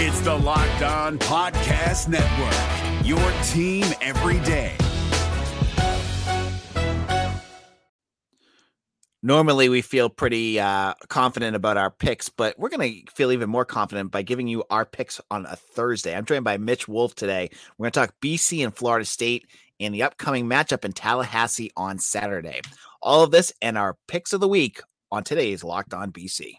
It's the Locked On Podcast Network, your team every day. Normally, we feel pretty uh, confident about our picks, but we're going to feel even more confident by giving you our picks on a Thursday. I'm joined by Mitch Wolf today. We're going to talk BC and Florida State in the upcoming matchup in Tallahassee on Saturday. All of this and our picks of the week on today's Locked On BC.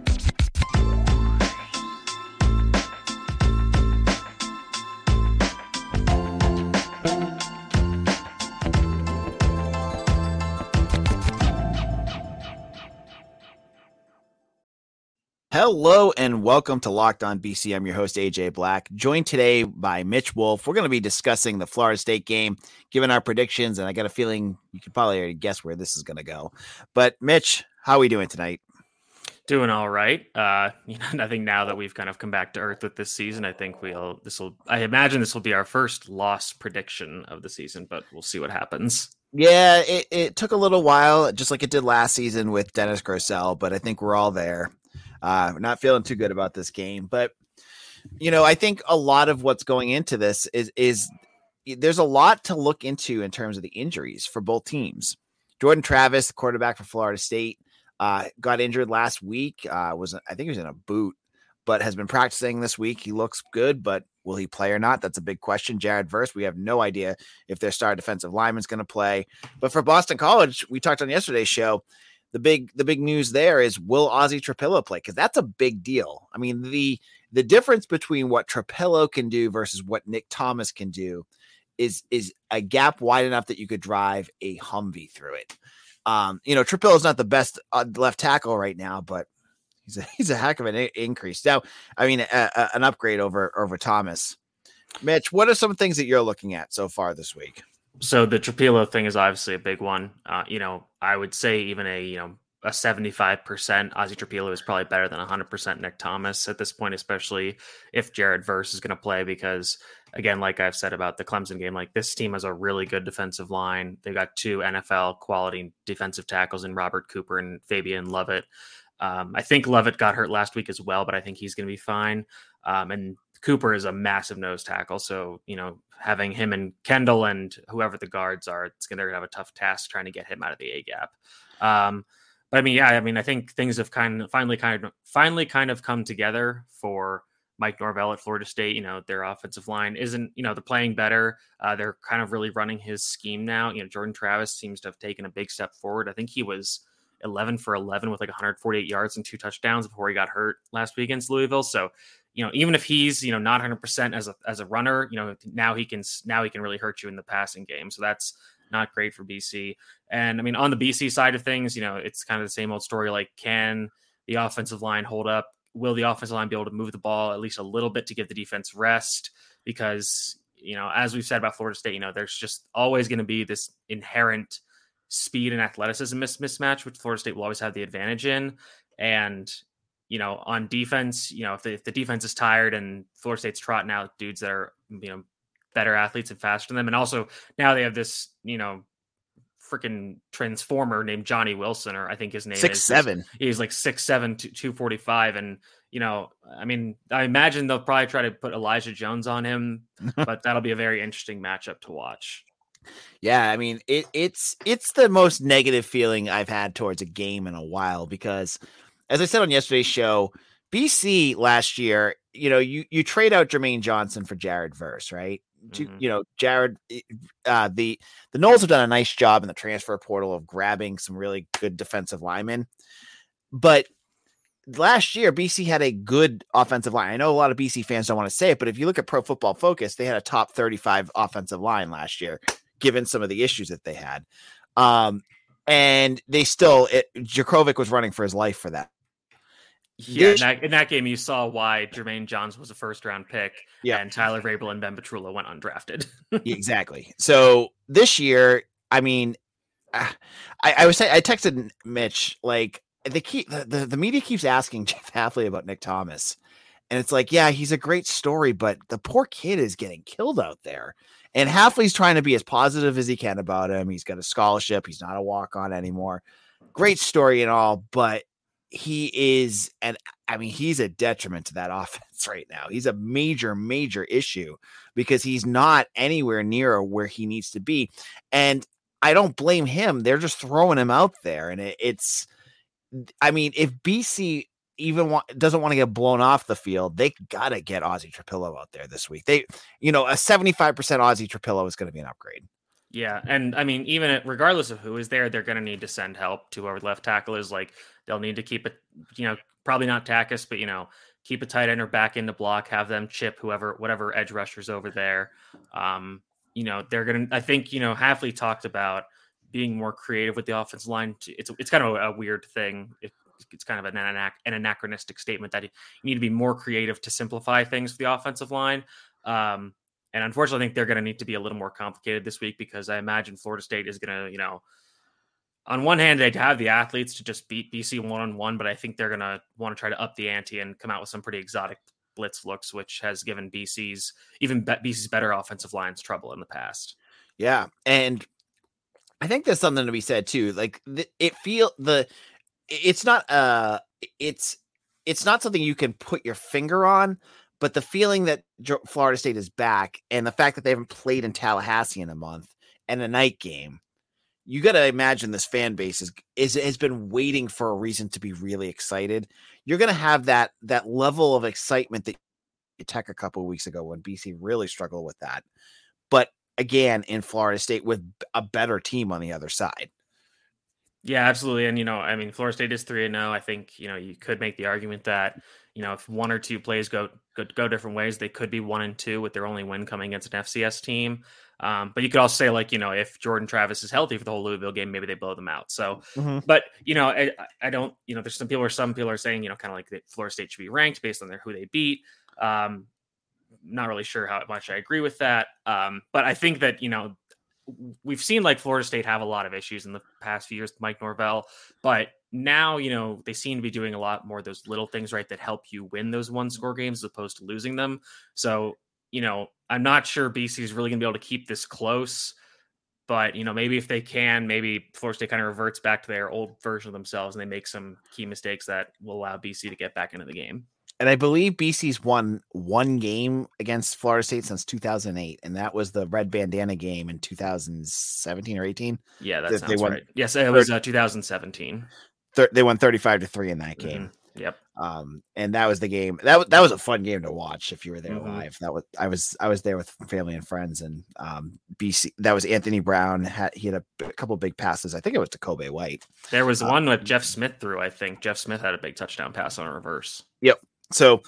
Hello and welcome to Locked On BC. I'm your host, AJ Black, joined today by Mitch Wolf. We're going to be discussing the Florida State game, giving our predictions, and I got a feeling you can probably already guess where this is going to go. But, Mitch, how are we doing tonight? Doing all right. Uh, you know, I think now that we've kind of come back to earth with this season, I think we'll, this will, I imagine this will be our first loss prediction of the season, but we'll see what happens. Yeah, it, it took a little while, just like it did last season with Dennis Grosel, but I think we're all there. Uh, not feeling too good about this game, but you know, I think a lot of what's going into this is is there's a lot to look into in terms of the injuries for both teams. Jordan Travis, the quarterback for Florida State, uh, got injured last week. Uh, was I think he was in a boot, but has been practicing this week. He looks good, but will he play or not? That's a big question. Jared Verse, we have no idea if their star defensive lineman's going to play. But for Boston College, we talked on yesterday's show the big the big news there is will Ozzy Trapilo play? Because that's a big deal. I mean, the the difference between what Trapilo can do versus what Nick Thomas can do is is a gap wide enough that you could drive a Humvee through it. Um, you know, Trapilo is not the best uh, left tackle right now, but he's a, he's a heck of an increase. Now, I mean, a, a, an upgrade over over Thomas. Mitch, what are some things that you're looking at so far this week? So the Trapilo thing is obviously a big one. Uh, you know, I would say even a you know a 75% Ozzy Trapilo is probably better than 100% Nick Thomas at this point, especially if Jared Verse is going to play. Because again, like I've said about the Clemson game, like this team has a really good defensive line. They've got two NFL quality defensive tackles in Robert Cooper and Fabian Lovett. Um, I think Lovett got hurt last week as well, but I think he's going to be fine. Um, and Cooper is a massive nose tackle, so you know having him and Kendall and whoever the guards are, it's going to have a tough task trying to get him out of the A gap. Um, but I mean, yeah, I mean, I think things have kind of finally kind of finally kind of come together for Mike Norvell at Florida State. You know, their offensive line isn't, you know, they're playing better. Uh, they're kind of really running his scheme now. You know, Jordan Travis seems to have taken a big step forward. I think he was 11 for 11 with like 148 yards and two touchdowns before he got hurt last week against Louisville. So you know, even if he's you know not 100 percent as a as a runner, you know, now he can now he can really hurt you in the passing game. So that's not great for BC. And I mean, on the BC side of things, you know, it's kind of the same old story. Like, can the offensive line hold up? Will the offensive line be able to move the ball at least a little bit to give the defense rest? Because you know, as we've said about Florida State, you know, there's just always going to be this inherent speed and athleticism mismatch, which Florida State will always have the advantage in. And you know, on defense, you know, if the, if the defense is tired and Florida State's trotting out dudes that are, you know, better athletes and faster than them. And also now they have this, you know, freaking transformer named Johnny Wilson, or I think his name six is seven. He's like six seven two forty five, and you know, I mean, I imagine they'll probably try to put Elijah Jones on him, but that'll be a very interesting matchup to watch. Yeah, I mean, it, it's it's the most negative feeling I've had towards a game in a while because as I said on yesterday's show, BC last year, you know, you you trade out Jermaine Johnson for Jared Verse, right? Mm-hmm. You know, Jared, uh, the the Noles have done a nice job in the transfer portal of grabbing some really good defensive linemen, but last year BC had a good offensive line. I know a lot of BC fans don't want to say it, but if you look at Pro Football Focus, they had a top 35 offensive line last year, given some of the issues that they had. Um, and they still, it, Jurkovec was running for his life for that. Yeah, in that, in that, game, you saw why Jermaine Johns was a first round pick, yeah. and Tyler Vrabel and Ben Petrula went undrafted. exactly. So this year, I mean, ah, I, I was saying, I texted Mitch like the key, the, the, the media keeps asking Jeff Hafley about Nick Thomas, And it's like, yeah, he's a great story, but the poor kid is getting killed out there. And Hafley's trying to be as positive as he can about him. He's got a scholarship. He's not a walk on anymore. Great story and all, but he is, and I mean, he's a detriment to that offense right now. He's a major, major issue because he's not anywhere near where he needs to be. And I don't blame him. They're just throwing him out there. And it, it's, I mean, if BC even want, doesn't want to get blown off the field, they got to get Ozzy Trapilo out there this week. They, you know, a 75% Ozzy Trapilo is going to be an upgrade. Yeah, and I mean, even regardless of who is there, they're going to need to send help to whoever left tackle is. Like they'll need to keep it, you know, probably not Takis, but you know, keep a tight end or back into block, have them chip whoever, whatever edge rushers over there. Um, you know, they're going to. I think you know, Hafley talked about being more creative with the offensive line. It's it's kind of a, weird thing. It, it's kind of an, an anachronistic statement that you need to be more creative to simplify things for the offensive line. Um, and unfortunately, I think they're going to need to be a little more complicated this week because I imagine Florida State is going to, you know, on one hand, they'd have the athletes to just beat BC one on one, but I think they're going to want to try to up the ante and come out with some pretty exotic blitz looks, which has given BC's even BC's better offensive lines trouble in the past. Yeah, and I think there's something to be said too. Like it feel the it's not uh it's it's not something you can put your finger on, but the feeling that Florida State is back and the fact that they haven't played in Tallahassee in a month and a night game, you got to imagine this fan base is, is has been waiting for a reason to be really excited. You're going to have that that level of excitement that tech a couple of weeks ago when BC really struggled with that. But again, in Florida State with a better team on the other side. Yeah, absolutely. And you know, I mean, Florida State is three and zero. Oh. I think you know you could make the argument that you know if one or two plays go go, go different ways, they could be one and two with their only win coming against an FCS team. Um, but you could also say like you know if Jordan Travis is healthy for the whole Louisville game, maybe they blow them out. So, mm-hmm. but you know I, I don't you know there's some people or some people are saying you know kind of like that Florida State should be ranked based on their who they beat. Um, not really sure how much I agree with that. Um, but I think that you know we've seen like Florida State have a lot of issues in the past few years with Mike Norvell, but now you know they seem to be doing a lot more of those little things right that help you win those one score games as opposed to losing them. So you know I'm not sure BC is really going to be able to keep this close, but you know maybe if they can, maybe Florida State kind of reverts back to their old version of themselves and they make some key mistakes that will allow BC to get back into the game and I believe BC's won one game against Florida State since 2008, and that was the red bandana game in 2017 or 18. Yeah, that sounds won, right. Yes, it was uh, 2017. Thir- they won 35 to three in that game. Mm-hmm. Yep. Um, and that was the game. That that was a fun game to watch if you were there mm-hmm. live. That was I was I was there with family and friends, and um, BC. That was Anthony Brown. Had he had a, a couple big passes. I think it was to Kobe White. There was uh, one that Jeff Smith threw. I think Jeff Smith had a big touchdown pass on a reverse. Yep. So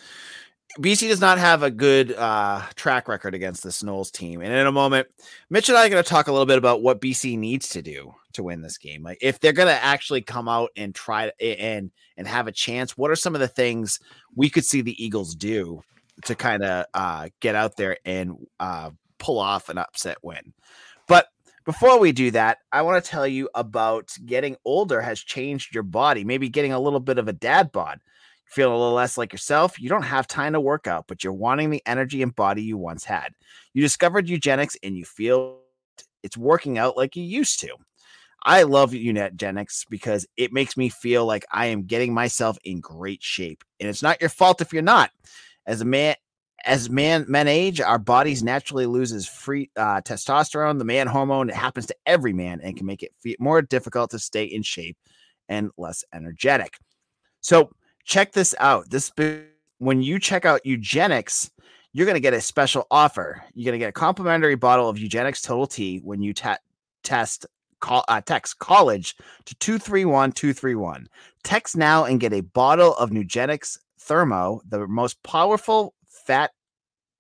BC does not have a good uh, track record against the Noles team. And in a moment, Mitch and I are going to talk a little bit about what BC needs to do to win this game. Like if they're going to actually come out and try and and have a chance, what are some of the things we could see the Eagles do to kind of uh, get out there and uh, pull off an upset win? But before we do that, I want to tell you about getting older has changed your body. Maybe getting a little bit of a dad bod feel a little less like yourself, you don't have time to work out, but you're wanting the energy and body you once had. You discovered Nugenix and you feel it's working out like you used to. I love Nugenix because it makes me feel like I am getting myself in great shape. And it's not your fault if you're not. As a man, as man men age, our bodies naturally loses free uh, testosterone, the man hormone. It happens to every man and can make it more difficult to stay in shape and less energetic. So check this out. This when you check out Nugenix, you're going to get a special offer. You're going to get a complimentary bottle of Nugenix Total T when you ta- test call uh, text college to 231231. Text now and get a bottle of Nugenix Thermo, the most powerful fat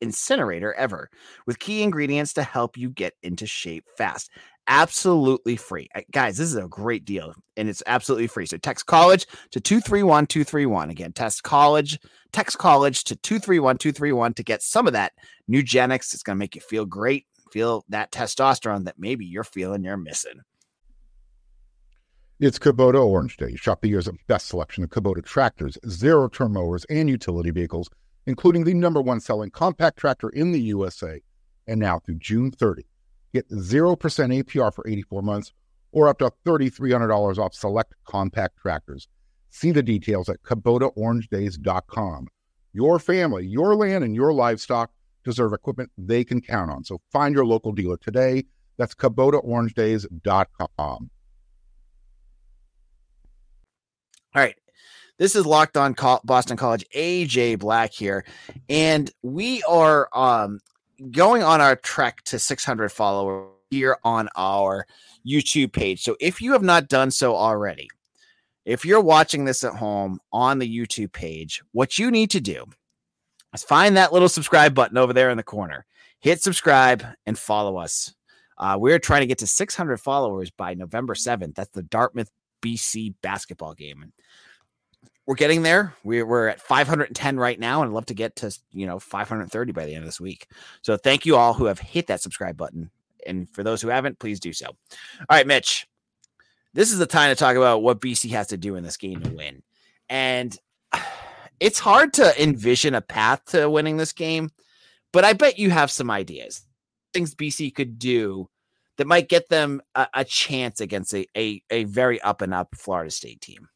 incinerator ever, with key ingredients to help you get into shape fast absolutely free. Guys, this is a great deal and it's absolutely free. So text college to 231231. Again, text college, text college to 231231 to get some of that Nugenix. It's going to make you feel great, feel that testosterone that maybe you're feeling you're missing. It's Kubota Orange Day. Shop the year's best selection of Kubota tractors, zero turn mowers, and utility vehicles including the number one selling compact tractor in the USA. And now through June 30, get 0% APR for 84 months or up to $3,300 off select compact tractors. See the details at KubotaOrangeDays.com. Your family, your land, and your livestock deserve equipment they can count on. So find your local dealer today. That's KubotaOrangeDays.com. All right. This is Locked On Boston College. AJ Black here. And we are um, going on our trek to 600 followers here on our YouTube page. So if you have not done so already, if you're watching this at home on the YouTube page, what you need to do is find that little subscribe button over there in the corner. Hit subscribe and follow us. Uh, we're trying to get to 600 followers by November 7th. That's the Dartmouth BC basketball game. We're getting there. We're, we're at 510 right now, and I'd love to get to you know 530 by the end of this week. So thank you all who have hit that subscribe button, and for those who haven't, please do so. All right, Mitch, this is the time to talk about what BC has to do in this game to win. And it's hard to envision a path to winning this game, but I bet you have some ideas. Things BC could do that might get them a, a chance against a, a, a very up and up Florida State team.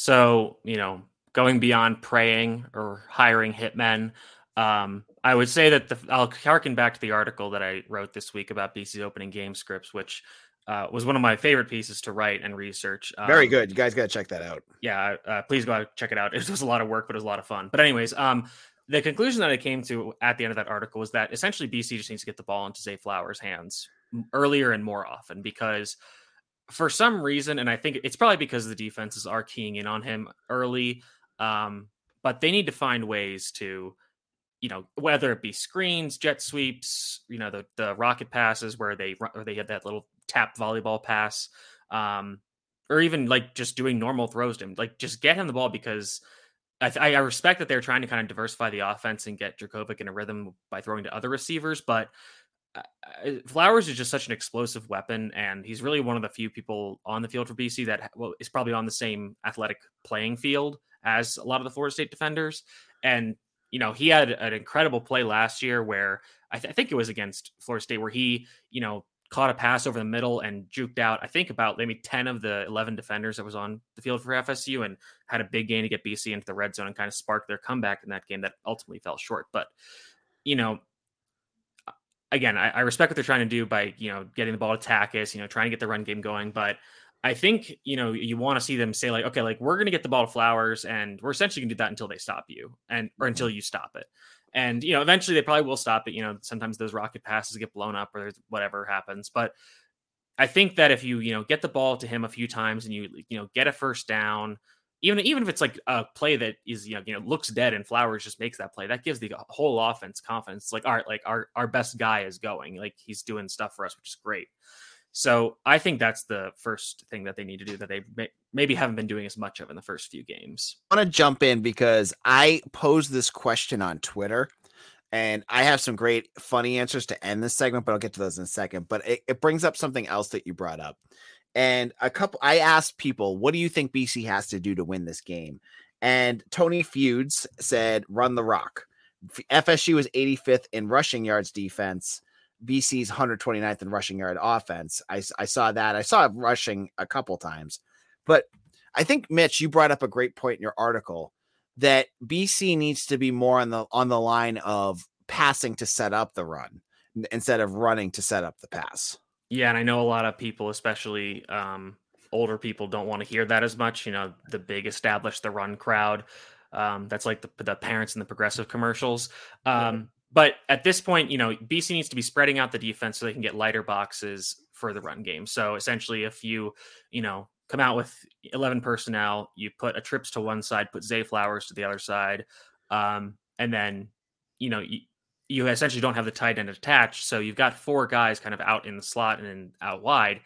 So, you know, going beyond praying or hiring hitmen, um, I would say that the, I'll harken back to the article that I wrote this week about BC's opening game scripts, which uh, was one of my favorite pieces to write and research. Um, Very good. You guys got to check that out. Yeah, uh, please go out check it out. It was a lot of work, but it was a lot of fun. But anyways, um, the conclusion that I came to at the end of that article was that essentially BC just needs to get the ball into Zay Flowers' hands earlier and more often because for some reason, and I think it's probably because the defenses are keying in on him early, um, but they need to find ways to you know, whether it be screens, jet sweeps, you know, the the rocket passes where they or they had that little tap volleyball pass, um, or even like just doing normal throws to him, like just get him the ball because I, I respect that they're trying to kind of diversify the offense and get Jurkovec in a rhythm by throwing to other receivers, but Flowers is just such an explosive weapon, and he's really one of the few people on the field for BC that well, is probably on the same athletic playing field as a lot of the Florida State defenders. And you know, he had an incredible play last year where I, th- I, think it was against Florida State where he, you know, caught a pass over the middle and juked out, I think about maybe 10 of the 11 defenders that was on the field for FSU and had a big gain to get BC into the red zone and kind of sparked their comeback in that game that ultimately fell short. But, you know, again, I, I respect what they're trying to do by, you know, getting the ball to Takis, you know, trying to get the run game going. But I think you know you want to see them say like, okay, like we're gonna get the ball to Flowers, and we're essentially gonna do that until they stop you, and or until mm-hmm. you stop it. And you know, eventually they probably will stop it. You know, sometimes those rocket passes get blown up or whatever happens. But I think that if you you know get the ball to him a few times and you you know get a first down, even even if it's like a play that is you know you know looks dead and Flowers just makes that play, that gives the whole offense confidence. It's like all right, like our our best guy is going, like he's doing stuff for us, which is great. So I think that's the first thing that they need to do that they may, maybe haven't been doing as much of in the first few games. I want to jump in because I posed this question on Twitter and I have some great funny answers to end this segment, but I'll get to those in a second. But it, it brings up something else that you brought up. And a couple, I asked people, what do you think BC has to do to win this game? And Tony Feuds said, run the rock. FSU was 85th in rushing yards defense. BC's 129th in rushing yard offense. I, I saw that. I saw rushing a couple times, but I think Mitch, you brought up a great point in your article that BC needs to be more on the on the line of passing to set up the run instead of running to set up the pass. Yeah, and I know a lot of people, especially um, older people, don't want to hear that as much. You know, the big established the run crowd. Um, that's like the, the parents in the progressive commercials. Um, but at this point, you know, BC needs to be spreading out the defense so they can get lighter boxes for the run game. So essentially, if you, you know, come out with 11 personnel, you put a trips to one side, put Zay Flowers to the other side, um, and then, you know, you, you essentially don't have the tight end attached. So you've got four guys kind of out in the slot and out wide.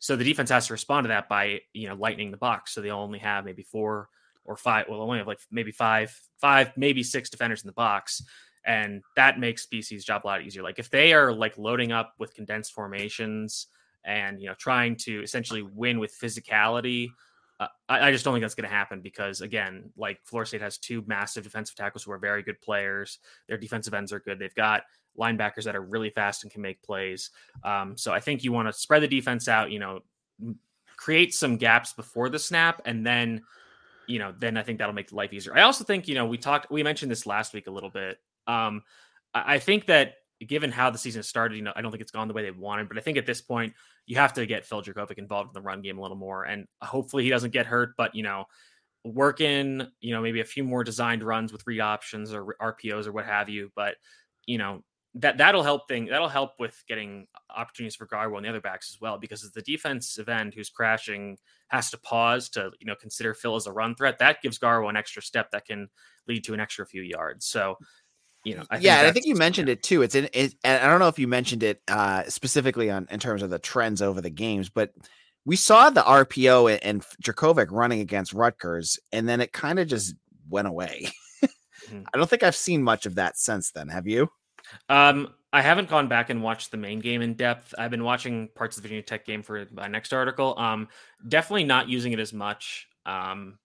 So the defense has to respond to that by, you know, lightening the box. So they only have maybe four or five. Well, only have like maybe five, five, maybe six defenders in the box and that makes BC's job a lot easier. Like if they are like loading up with condensed formations and you know trying to essentially win with physicality, I, I, just don't think that's going to happen because again, like Florida State has two massive defensive tackles who are very good players. Their defensive ends are good. They've got linebackers that are really fast and can make plays. Um, so I think you want to spread the defense out. You know, create some gaps before the snap, and then you know, then I think that'll make life easier. I also think you know we talked, we mentioned this last week a little bit. Um, I think that given how the season started, you know, I don't think it's gone the way they wanted, but I think at this point you have to get Phil Jurkovec involved in the run game a little more, and hopefully he doesn't get hurt. But you know, work in you know maybe a few more designed runs with read options or RPOs or what have you. But you know that that'll help thing that'll help with getting opportunities for Garwo and the other backs as well because the defensive end who's crashing has to pause to you know consider Phil as a run threat. That gives Garwo an extra step that can lead to an extra few yards. So you know, I yeah, I think you mentioned it too. It's in it, I don't know if you mentioned it uh, specifically on in terms of the trends over the games, but we saw the RPO and, and running against Rutgers, and then it kind of just went away. mm-hmm. I don't think I've seen much of that since then. Have you? Um, I haven't gone back and watched the Maine game in depth. I've been watching parts of the Virginia Tech game for my next article. Um, definitely not using it as much. Um,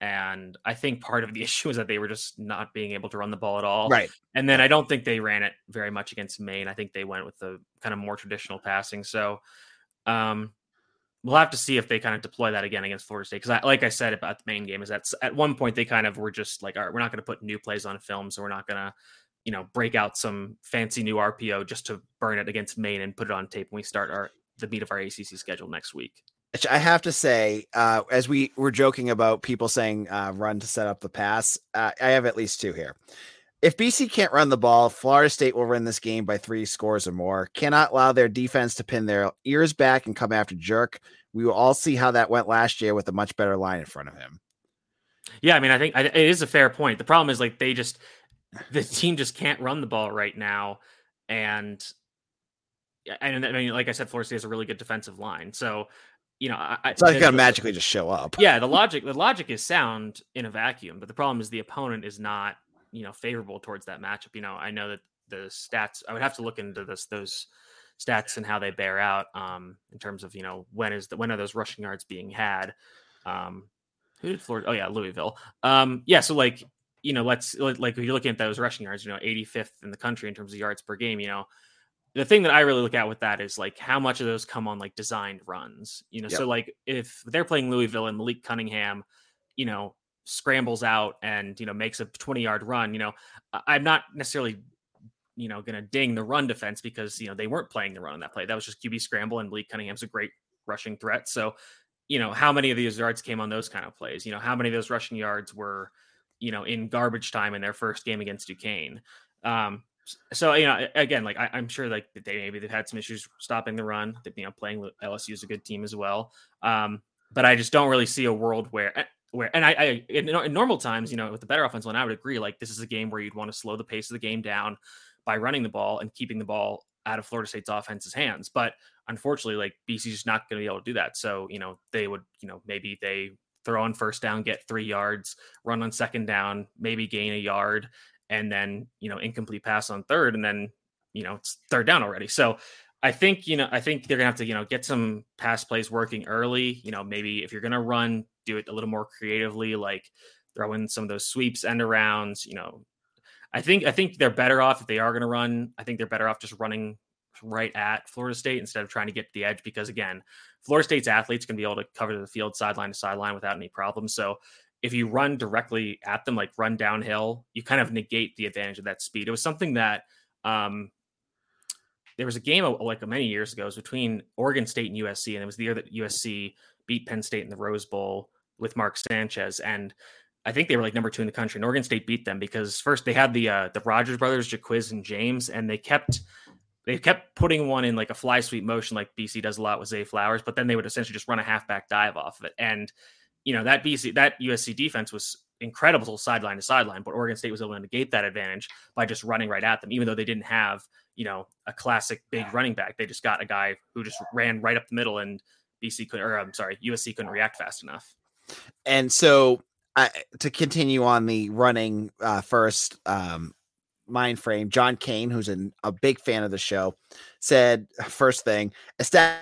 and I think part of the issue is that they were just not being able to run the ball at all. Right. And then I don't think they ran it very much against Maine. I think they went with the kind of more traditional passing. So um, we'll have to see if they kind of deploy that again against Florida State. Because, like I said about the Maine game, is that at one point they kind of were just like, all right, we're not going to put new plays on film, so we're not going to, you know, break out some fancy new RPO just to burn it against Maine and put it on tape when we start our the meat of our ACC schedule next week. I have to say, uh, as we were joking about people saying uh, run to set up the pass, uh, I have at least two here. If BC can't run the ball, Florida State will win this game by three scores or more. Cannot allow their defense to pin their ears back and come after Jerk. We will all see how that went last year with a much better line in front of him. Yeah, I mean, I think it is a fair point. The problem is like they just the team just can't run the ball right now, and and I mean, like I said, Florida State has a really good defensive line. So you know, I, it's not going to magically just show up. Yeah, the logic, the logic is sound in a vacuum, but the problem is the opponent is not, you know, favorable towards that matchup. You know, I know that the stats. I would have to look into this those stats and how they bear out um, in terms of you know when is the when are those rushing yards being had. Um, who did Florida? Oh yeah, Louisville. Um, yeah, so like you know, let's like if you're looking at those rushing yards, you know, 85th in the country in terms of yards per game. You know, the thing that I really look at with that is like how much of those come on like designed runs, you know. Yep. So like if they're playing Louisville and Malik Cunningham, you know, scrambles out and you know makes a 20 yard run, you know, I'm not necessarily you know going to ding the run defense because you know they weren't playing the run on that play. That was just QB scramble and Malik Cunningham's a great rushing threat. So you know how many of these yards came on those kind of plays? You know how many of those rushing yards were you know in garbage time in their first game against Duquesne. Um, so you know, again, like I, am sure like they maybe they've had some issues stopping the run. That you know, playing LSU is a good team as well. Um, but I just don't really see a world where eh, where and I, I in, in, normal times, you know, with the better offense, line, I would agree. Like this is a game where you'd want to slow the pace of the game down by running the ball and keeping the ball out of Florida State's offense's hands. But unfortunately, like BC's just not going to be able to do that. So you know, they would you know maybe they throw on first down, get three yards, run on second down, maybe gain a yard, and then you know incomplete pass on third, and then you know it's third down already. So I think you know I think they're gonna have to you know get some pass plays working early. You know maybe if you're gonna run, do it a little more creatively, like throw in some of those sweeps, end arounds. You know, I think I think they're better off if they are gonna run. I think they're better off just running right at Florida State instead of trying to get to the edge because again, Florida State's athletes can be able to cover the field sideline to sideline without any problem. So if you run directly at them, like run downhill, you kind of negate the advantage of that speed. It was something that um, there was a game like many years ago. It was between Oregon State and USC, and it was the year that USC beat Penn State in the Rose Bowl with Mark Sanchez, and I think they were like number two in the country. And Oregon State beat them because first they had the uh, the Rodgers brothers, Jacquizz and James, and they kept they kept putting one in like a fly sweep motion, like BC does a lot with Zay Flowers, but then they would essentially just run a halfback dive off of it, and you know that BC that USC defense was incredible sideline to sideline, but Oregon State was able to negate that advantage by just running right at them, even though they didn't have you know a classic big running back. They just got a guy who just ran right up the middle, and BC could or I'm sorry, USC couldn't react fast enough. And so I, to continue on the running uh, first um, mind frame, John Kane, who's an, a big fan of the show, said first thing, establish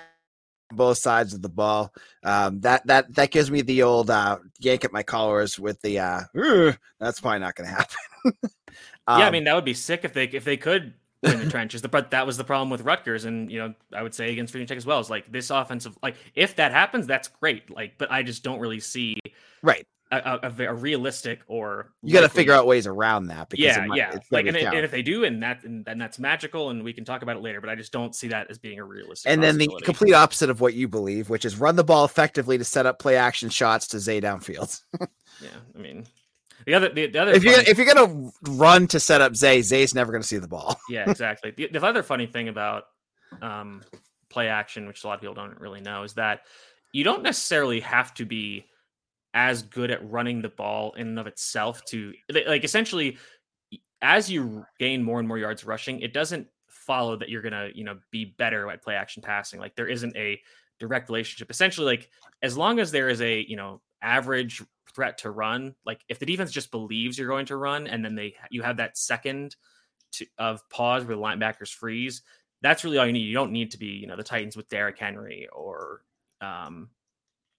both sides of the ball. Um, that that that gives me the old uh, yank at my collars with the. Uh, that's probably not going to happen. um, yeah, I mean that would be sick if they if they could in the trenches. But that was the problem with Rutgers, and you know I would say against Virginia Tech as well. Is like this offensive, like if that happens, that's great. Like, but I just don't really see right a, a, a realistic or you got to figure out ways around that. Because yeah, might, yeah. Like, and, and, if they do, and that and, and, that's magical, and we can talk about it later. But I just don't see that as being a realistic. And then the complete opposite of what you believe, which is run the ball effectively to set up play action shots to Zay downfield. yeah, I mean, the other, the, the other, if you're if you're gonna run to set up Zay, Zay's never gonna see the ball. yeah, exactly. The, the other funny thing about um, play action, which a lot of people don't really know, is that you don't necessarily have to be as good at running the ball in and of itself to like essentially as you gain more and more yards rushing, it doesn't follow that you're gonna, you know, be better at play action passing. Like there isn't a direct relationship. Essentially, like as long as there is a, you know, average threat to run, like if the defense just believes you're going to run and then they you have that second to, of pause where the linebackers freeze, that's really all you need. You don't need to be, you know, the Titans with Derrick Henry or um,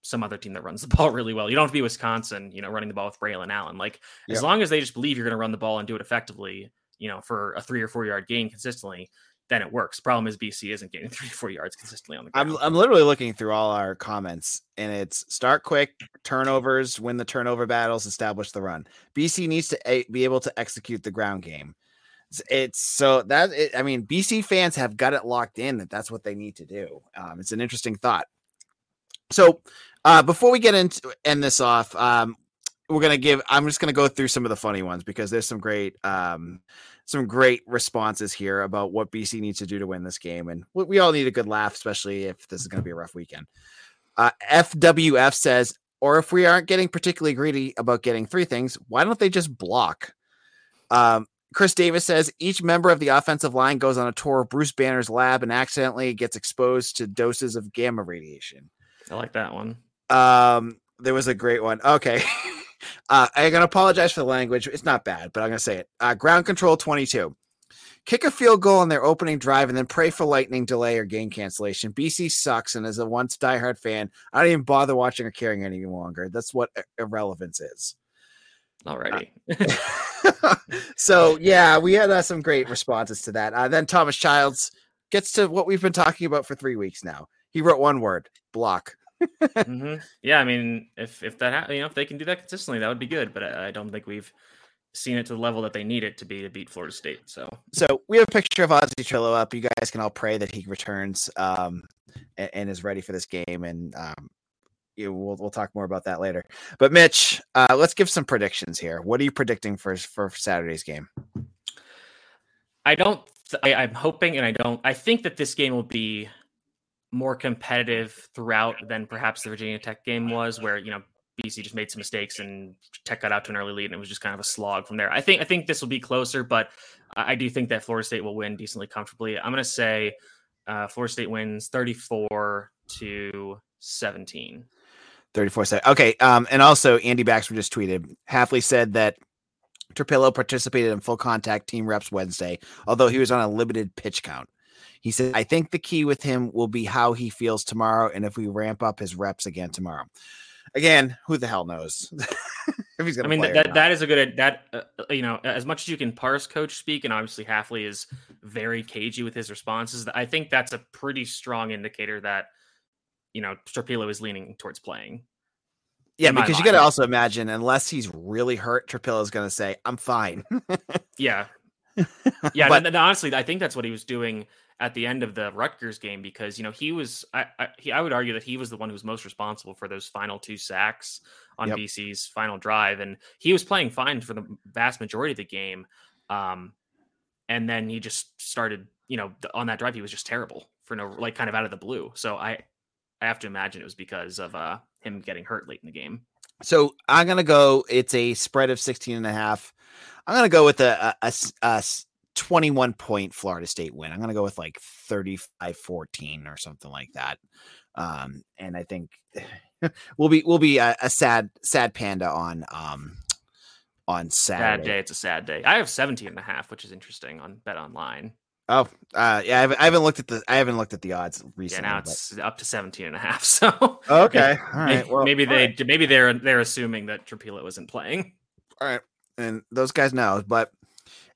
some other team that runs the ball really well. You don't have to be Wisconsin, you know, running the ball with Braylon Allen. Like yep. as long as they just believe you're going to run the ball and do it effectively, you know, for a three or four yard gain consistently, then it works. Problem is BC isn't getting three or four yards consistently on the ground. I'm I'm literally looking through all our comments and it's start quick, turnovers, win the turnover battles, establish the run. BC needs to be able to execute the ground game. It's, it's so that it, I mean BC fans have got it locked in that that's what they need to do. Um, it's an interesting thought. So uh, before we get into end this off, um, we're gonna give. I'm just gonna go through some of the funny ones because there's some great, um, some great responses here about what BC needs to do to win this game, and we, all need a good laugh, especially if this is gonna be a rough weekend. Uh, FWF says, or if we aren't getting particularly greedy about getting three things, why don't they just block? Um, Chris Davis says each member of the offensive line goes on a tour of Bruce Banner's lab and accidentally gets exposed to doses of gamma radiation. I like that one. Um, there was a great one. Okay. uh, I'm gonna apologize for the language. It's not bad, but I'm gonna say it. Uh, ground control 22. Kick a field goal on their opening drive and then pray for lightning delay or game cancellation. BC sucks, and as a once diehard fan, I don't even bother watching or caring any longer. That's what irrelevance is. Alrighty. Uh, so yeah, we had uh, some great responses to that. Uh, then Thomas Childs gets to what we've been talking about for three weeks now. He wrote one word: block mm-hmm. Yeah, I mean, if if that ha- you know if they can do that consistently, that would be good. But I, I, don't think we've seen it to the level that they need it to be to beat Florida State. So, so we have a picture of Ozzy Trapilo up. You guys can all pray that he returns um, and, and is ready for this game. And um, you, we'll we'll talk more about that later. But Mitch, uh, let's give some predictions here. What are you predicting for for Saturday's game? I don't. I, I'm hoping, and I don't. I think that this game will be more competitive throughout than perhaps the Virginia Tech game was, where you know BC just made some mistakes and Tech got out to an early lead, and it was just kind of a slog from there. I think I think this will be closer, but I do think that Florida State will win decently comfortably. I'm going to say uh, Florida State wins 34 to 17. 34 7. Okay. Um, and also Andy Baxter just tweeted Hafley said that Trapilo participated in full contact team reps Wednesday, although he was on a limited pitch count. He said, I think the key with him will be how he feels tomorrow and if we ramp up his reps again tomorrow. Again, who the hell knows if he's going to I mean, that, that is a good, that, uh, uh, you know, as much as you can parse coach speak, and obviously Hafley is very cagey with his responses, I think that's a pretty strong indicator that, you know, Trapilo is leaning towards playing. Yeah, because you got to also imagine, unless he's really hurt, Trapilo is going to say, "I'm fine." yeah, yeah. but, and, and honestly, I think that's what he was doing at the end of the Rutgers game because you know he was I I, he, I would argue that he was the one who was most responsible for those final two sacks on yep. BC's final drive, and he was playing fine for the vast majority of the game. Um, and then he just started, you know, on that drive he was just terrible for no like kind of out of the blue. So I I have to imagine it was because of uh him getting hurt late in the game. So I'm gonna go. It's a spread of 16 and a half. I'm gonna go with a, a, a, a 21 point Florida State win. I'm going to go with like 35 14 or something like that. Um, and I think we'll be, we'll be a, a, sad, sad panda on, um, on Saturday. Sad day. It's a sad day. I have 17 and a half, which is interesting on Bet Online. Oh, uh, yeah, I haven't, I haven't, looked at the I haven't looked at the odds recently. Yeah, now it's but... up to 17 and a half. So okay, all right. Maybe, well, maybe they right. maybe they're they're assuming that Trapilo wasn't playing. All right, and those guys know. But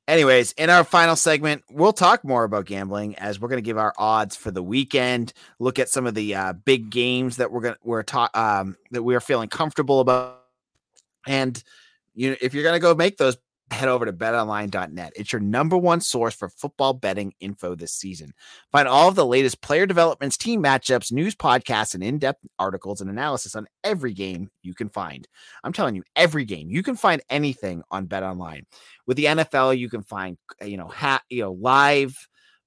anyways, in our final segment, we'll talk more about gambling as we're going to give our odds for the weekend. Look at some of the uh, big games that we're going to we're talk um, that we are feeling comfortable about, and you if you're going to go make those head over to betonline.net. It's your number one source for football betting info this season. Find all of the latest player developments, team matchups, news podcasts, and in depth articles and analysis on every game you can find. I'm telling you, every game. You can find anything on BetOnline. With the NFL, you can find, you know, ha- you know, live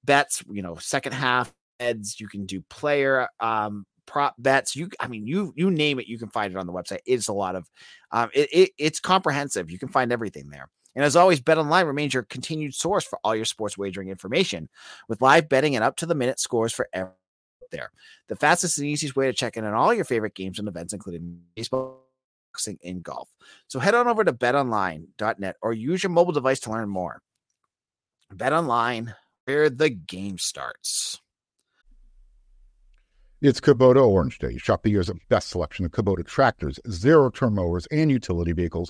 bets, you know, second half heads. You can do player um, prop bets. You, I mean, you you name it, you can find it on the website. It's a lot of, um, it, it, it's comprehensive. You can find everything there. And as always, BetOnline remains your continued source for all your sports wagering information, with live betting and up to the minute scores for everyone there. The fastest and easiest way to check in on all your favorite games and events, including baseball, boxing, and golf. So head on over to betonline.net or use your mobile device to learn more. BetOnline, where the game starts. It's Kubota Orange Day. Shop the year's best selection of Kubota tractors, zero turn mowers, and utility vehicles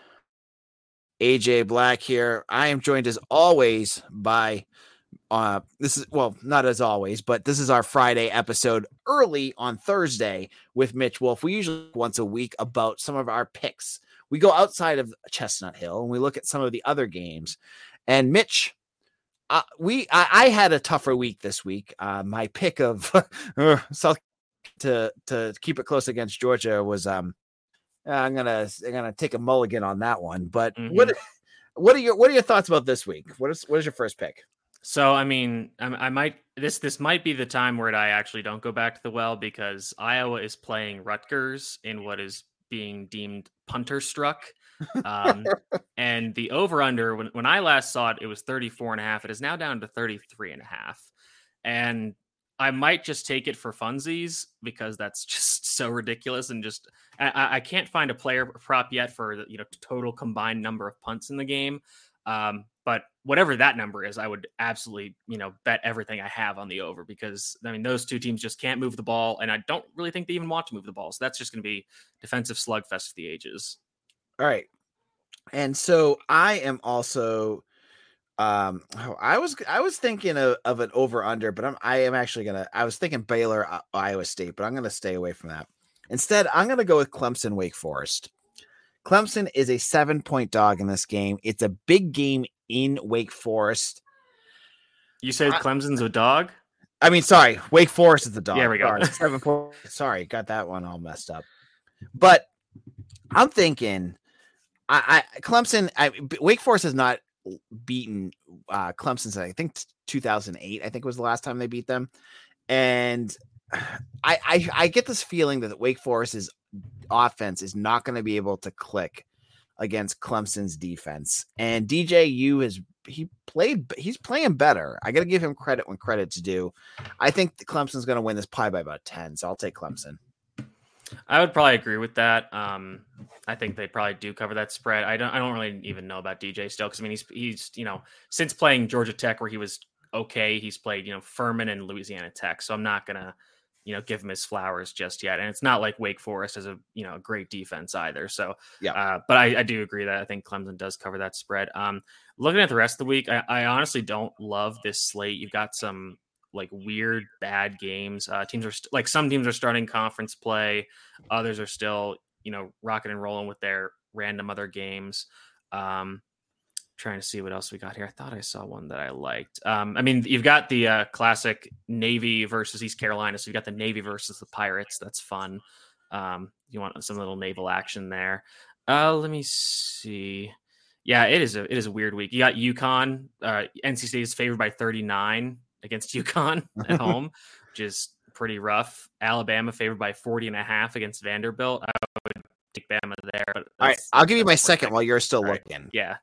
AJ Black here. I am joined as always by uh this is well not as always but this is our friday episode early on thursday with mitch wolf. We usually once a week about some of our picks. We go outside of chestnut hill and we look at some of the other games. And mitch uh, we I, I, had a tougher week this week. Uh my pick of uh, south to to keep it close against georgia was um I'm gonna I'm gonna take a mulligan on that one. But mm-hmm. what what are your what are your thoughts about this week? What is what is your first pick? So I mean, I, I, might this this might be the time where I actually don't go back to the well because Iowa is playing Rutgers in what is being deemed punter struck. Um, and the over under when, when I last saw it, it was 34 and a half. It is now down to 33 and a half. And I might just take it for funsies because that's just so ridiculous and just I, I can't find a player prop yet for the you know total combined number of punts in the game. Um, but whatever that number is, I would absolutely you know bet everything I have on the over because I mean those two teams just can't move the ball, and I don't really think they even want to move the ball. So that's just going to be defensive slugfest for the ages. All right, and so I am also um, oh, I was I was thinking of, of an over under, but I'm I am actually gonna. I was thinking Baylor, uh, Iowa State, but I'm gonna stay away from that. Instead, I'm gonna go with Clemson, Wake Forest. Clemson is a seven point dog in this game. It's a big game in Wake Forest. You said Clemson's a dog. I mean, sorry, Wake Forest is the dog. Yeah, we go. seven point. Sorry, got that one all messed up. But I'm thinking, I, I Clemson, I, Wake Forest is not beaten uh, Clemson since I think 2008. I think was the last time they beat them, and I I, I get this feeling that Wake Forest's offense is not going to be able to click against Clemson's defense. And DJU has he played he's playing better. I got to give him credit when credit's due. I think Clemson's going to win this pie by about 10, so I'll take Clemson. I would probably agree with that. Um, I think they probably do cover that spread. I don't. I don't really even know about DJ still because I mean he's he's you know since playing Georgia Tech where he was okay, he's played you know Furman and Louisiana Tech. So I'm not gonna you know give him his flowers just yet. And it's not like Wake Forest has a you know a great defense either. So yeah, uh, but I, I, do agree that I think Clemson does cover that spread. Um, looking at the rest of the week, I, I honestly don't love this slate. You've got some like weird bad games. Uh, teams are st- like some teams are starting conference play, others are still you know rocking and rolling with their random other games. Um, trying to see what else we got here. I thought I saw one that I liked. Um, I mean, you've got the uh, classic Navy versus East Carolina, so you've got the Navy versus the Pirates. That's fun. Um, you want some little naval action there. Uh, let me see. Yeah, it is a it is a weird week. You got UConn. Uh, NC State is favored by 39 against UConn at home, which is pretty rough. Alabama favored by 40 and a half against Vanderbilt. I would take Bama there. All right, I'll give you my second while you're still right. looking. Yeah.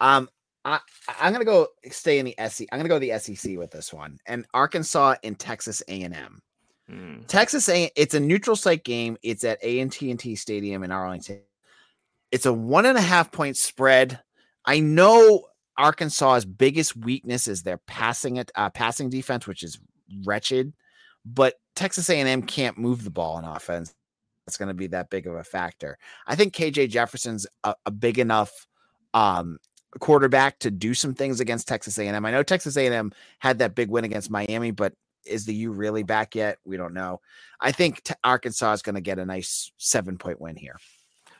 Um, I, I'm gonna go stay in the SEC. I'm gonna go the SEC with this one, and Arkansas and Texas A&M. Hmm. Texas A. It's a neutral site game. It's at A and T and T Stadium in Arlington. It's a one and a half point spread. I know Arkansas's biggest weakness is their passing it uh, passing defense, which is wretched. But Texas A&M can't move the ball in offense. It's going to be that big of a factor. I think KJ Jefferson's a, a big enough um, quarterback to do some things against Texas A&M. I know Texas A&M had that big win against Miami, but is the U really back yet? We don't know. I think t- Arkansas is going to get a nice seven point win here.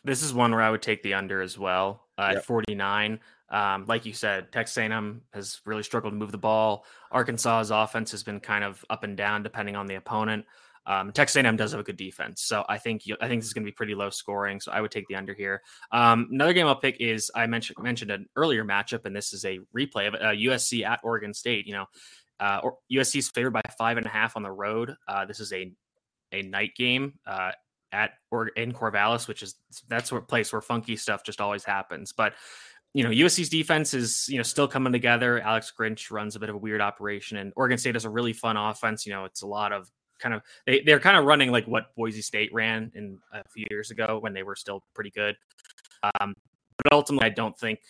This is one where I would take the under as well uh, Yep. at 49. Um, like you said, Texas A&M has really struggled to move the ball. Arkansas's offense has been kind of up and down depending on the opponent. Um, Texas A&M does have a good defense, so I think you, I think this is going to be pretty low scoring. So I would take the under here. Um, another game I'll pick is I mentioned mentioned an earlier matchup, and this is a replay of uh, USC at Oregon State. You know, uh, USC is favored by five and a half on the road. Uh, this is a a night game uh, at or in Corvallis, which is that's a place where funky stuff just always happens. But you know, USC's defense is you know still coming together. Alex Grinch runs a bit of a weird operation, and Oregon State has a really fun offense. You know, it's a lot of kind of they they're kind of running like what Boise State ran in a few years ago when they were still pretty good. Um, but ultimately, I don't think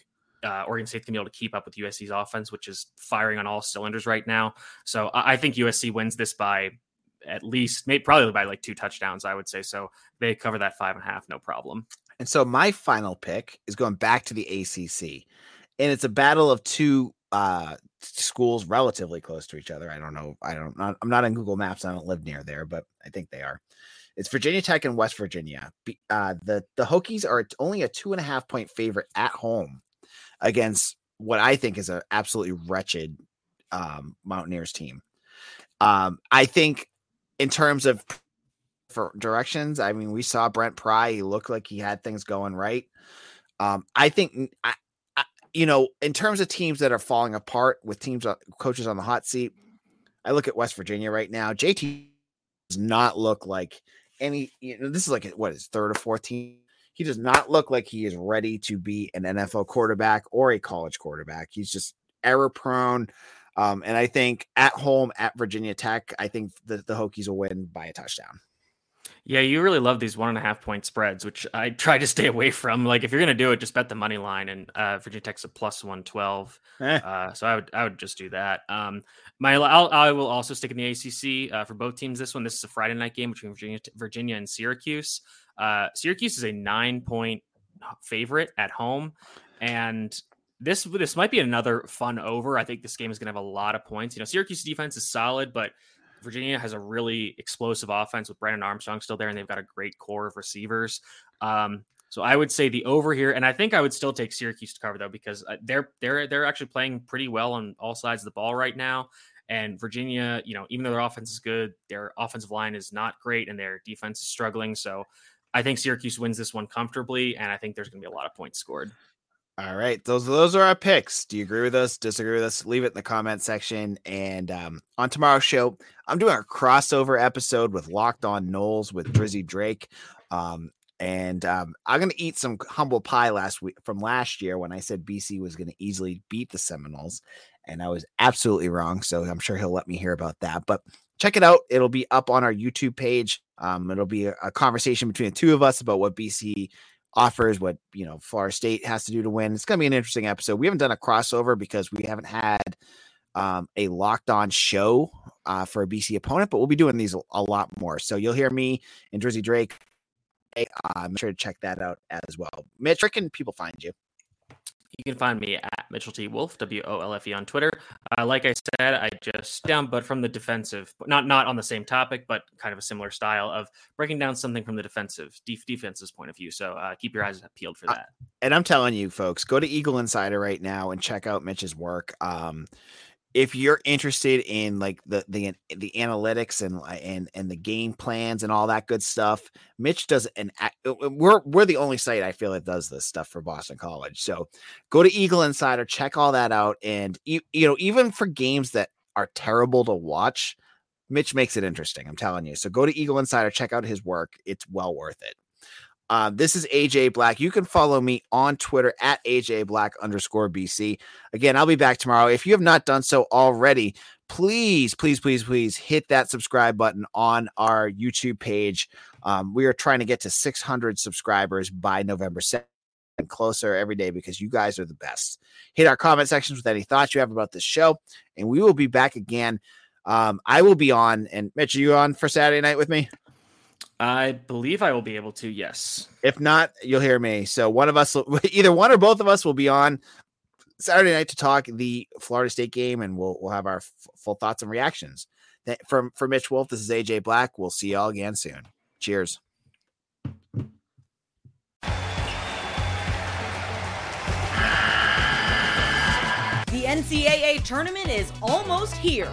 uh, Oregon State's gonna be able to keep up with USC's offense, which is firing on all cylinders right now. So I, I think USC wins this by at least, maybe probably by like two touchdowns. I would say so. They cover that five and a half, no problem. And so my final pick is going back to the ACC, and it's a battle of two uh schools relatively close to each other. I don't know. I don't. Not, I'm not on Google Maps. I don't live near there, but I think they are. It's Virginia Tech and West Virginia. Uh, the the Hokies are only a two and a half point favorite at home against what I think is an absolutely wretched um, Mountaineers team. Um, I think in terms of for directions, I mean, we saw Brent Pry. He looked like he had things going right. Um, I think, I, I, you know, in terms of teams that are falling apart with teams, uh, coaches on the hot seat, I look at West Virginia right now. JT does not look like any. You know, this is like what his third or fourth team. He does not look like he is ready to be an NFL quarterback or a college quarterback. He's just error prone. Um, and I think at home at Virginia Tech, I think the, the Hokies will win by a touchdown. Yeah, you really love these one and a half point spreads, which I try to stay away from. Like if you're gonna do it, just bet the money line, and uh, Virginia Tech's a plus one twelve. Eh. Uh, so I would I would just do that. Um, my I'll, I will also stick in the ACC uh, for both teams. This one, this is a Friday night game between Virginia Virginia and Syracuse. Uh, Syracuse is a nine point favorite at home, and this this might be another fun over. I think this game is going to have a lot of points. You know, Syracuse defense is solid, but Virginia has a really explosive offense with Brennan Armstrong still there, and they've got a great core of receivers. Um, so I would say the over here, and I think I would still take Syracuse to cover though because uh, they're they're they're actually playing pretty well on all sides of the ball right now. And Virginia, you know, even though their offense is good, their offensive line is not great, and their defense is struggling. So I think Syracuse wins this one comfortably, and I think there's going to be a lot of points scored. All right, those those are our picks. Do you agree with us? Disagree with us? Leave it in the comment section. And um, on tomorrow's show, I'm doing a crossover episode with Locked On Noles with Drizzy Drake. Um, and um, I'm gonna eat some humble pie last week from last year when I said BC was gonna easily beat the Seminoles, and I was absolutely wrong. So I'm sure he'll let me hear about that. But check it out; it'll be up on our YouTube page. Um, it'll be a, a conversation between the two of us about what BC offers, what you know Florida State has to do to win. It's going to be an interesting episode. We haven't done a crossover because we haven't had um, a locked on show uh, for a BC opponent, but we'll be doing these a, lot more. So you'll hear me and Drizzy Drake. Uh, make sure to check that out as well. Mitch, where can people find you? You can find me at Mitchell T. Wolfe, W O L F E on Twitter. Uh, like I said, I just down, but from the defensive, not not on the same topic, but kind of a similar style of breaking down something from the defensive def- defense's point of view. So uh, keep your eyes peeled for Uh, that. and I'm telling you, folks, go to Eagle Insider right now and check out Mitch's work. Um, if you're interested in like the the the analytics and and and the game plans and all that good stuff, Mitch does an. uh, We're we're the only site I feel that does this stuff for Boston College. So go to Eagle Insider, check all that out, and you you know even for games that are terrible to watch, Mitch makes it interesting. I'm telling you. So go to Eagle Insider, check out his work. It's well worth it. Uh, this is AJ Black. You can follow me on Twitter at AJ Black underscore BC. Again, I'll be back tomorrow. If you have not done so already, please, please, please, please hit that subscribe button on our YouTube page. Um, we are trying to get to 600 subscribers by November 7th and closer every day because you guys are the best. Hit our comment sections with any thoughts you have about this show, and we will be back again. Um, I will be on, and Mitch, are you on for Saturday night with me? I believe I will be able to. Yes. If not, you'll hear me. So one of us, either one or both of us, will be on Saturday night to talk the Florida State game, and we'll we'll have our f- full thoughts and reactions. From for Mitch Wolfe, this is AJ Black. We'll see y'all again soon. Cheers. The NCAA tournament is almost here,